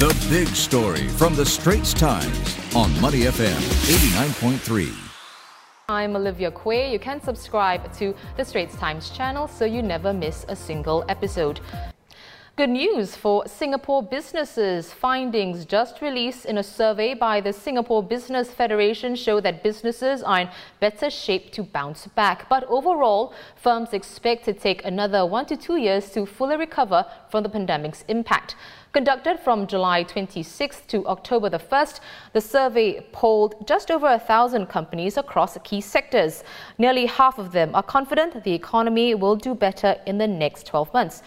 The big story from the Straits Times on Money FM 89.3. I'm Olivia Quay. You can subscribe to the Straits Times channel so you never miss a single episode. Good news for Singapore businesses. Findings just released in a survey by the Singapore Business Federation show that businesses are in better shape to bounce back. But overall, firms expect to take another one to two years to fully recover from the pandemic's impact. Conducted from July 26th to October the 1st, the survey polled just over a thousand companies across key sectors. Nearly half of them are confident the economy will do better in the next 12 months.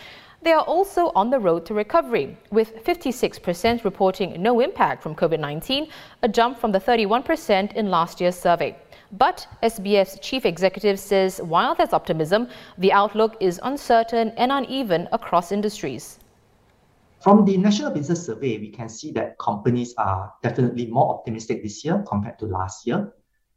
They are also on the road to recovery, with 56% reporting no impact from COVID 19, a jump from the 31% in last year's survey. But SBF chief executive says while there's optimism, the outlook is uncertain and uneven across industries. From the National Business Survey, we can see that companies are definitely more optimistic this year compared to last year.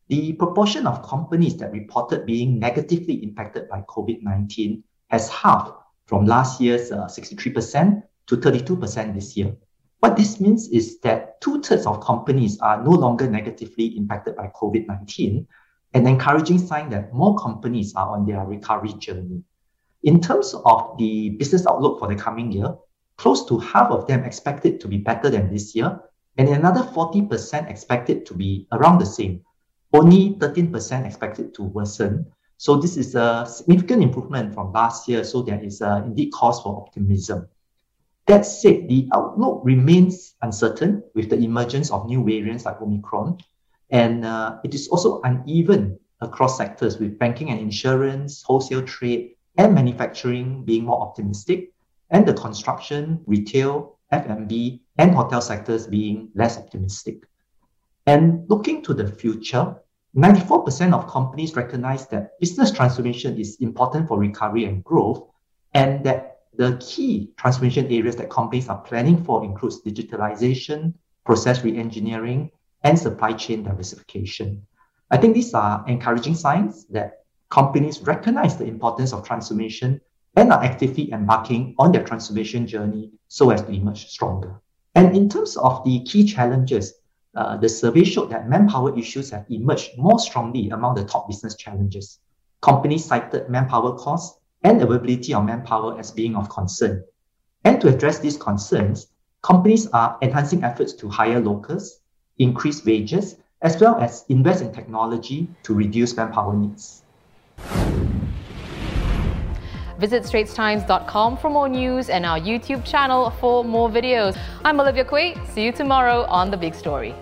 The proportion of companies that reported being negatively impacted by COVID 19 has halved from last year's uh, 63% to 32% this year. What this means is that two thirds of companies are no longer negatively impacted by COVID 19, an encouraging sign that more companies are on their recovery journey. In terms of the business outlook for the coming year, close to half of them expected to be better than this year, and another 40% expected to be around the same. Only 13% expected to worsen, so this is a significant improvement from last year. So there is uh, indeed cause for optimism. That said, the outlook remains uncertain with the emergence of new variants like Omicron, and uh, it is also uneven across sectors with banking and insurance, wholesale trade, and manufacturing being more optimistic, and the construction, retail, F&B, and hotel sectors being less optimistic. And looking to the future, 94% of companies recognize that business transformation is important for recovery and growth, and that the key transformation areas that companies are planning for includes digitalization, process reengineering, and supply chain diversification. I think these are encouraging signs that companies recognize the importance of transformation and are actively embarking on their transformation journey so as to emerge stronger. And in terms of the key challenges, uh, the survey showed that manpower issues have emerged more strongly among the top business challenges. Companies cited manpower costs and availability of manpower as being of concern. And to address these concerns, companies are enhancing efforts to hire locals, increase wages, as well as invest in technology to reduce manpower needs. Visit straitstimes.com for more news and our YouTube channel for more videos. I'm Olivia Quay. See you tomorrow on The Big Story.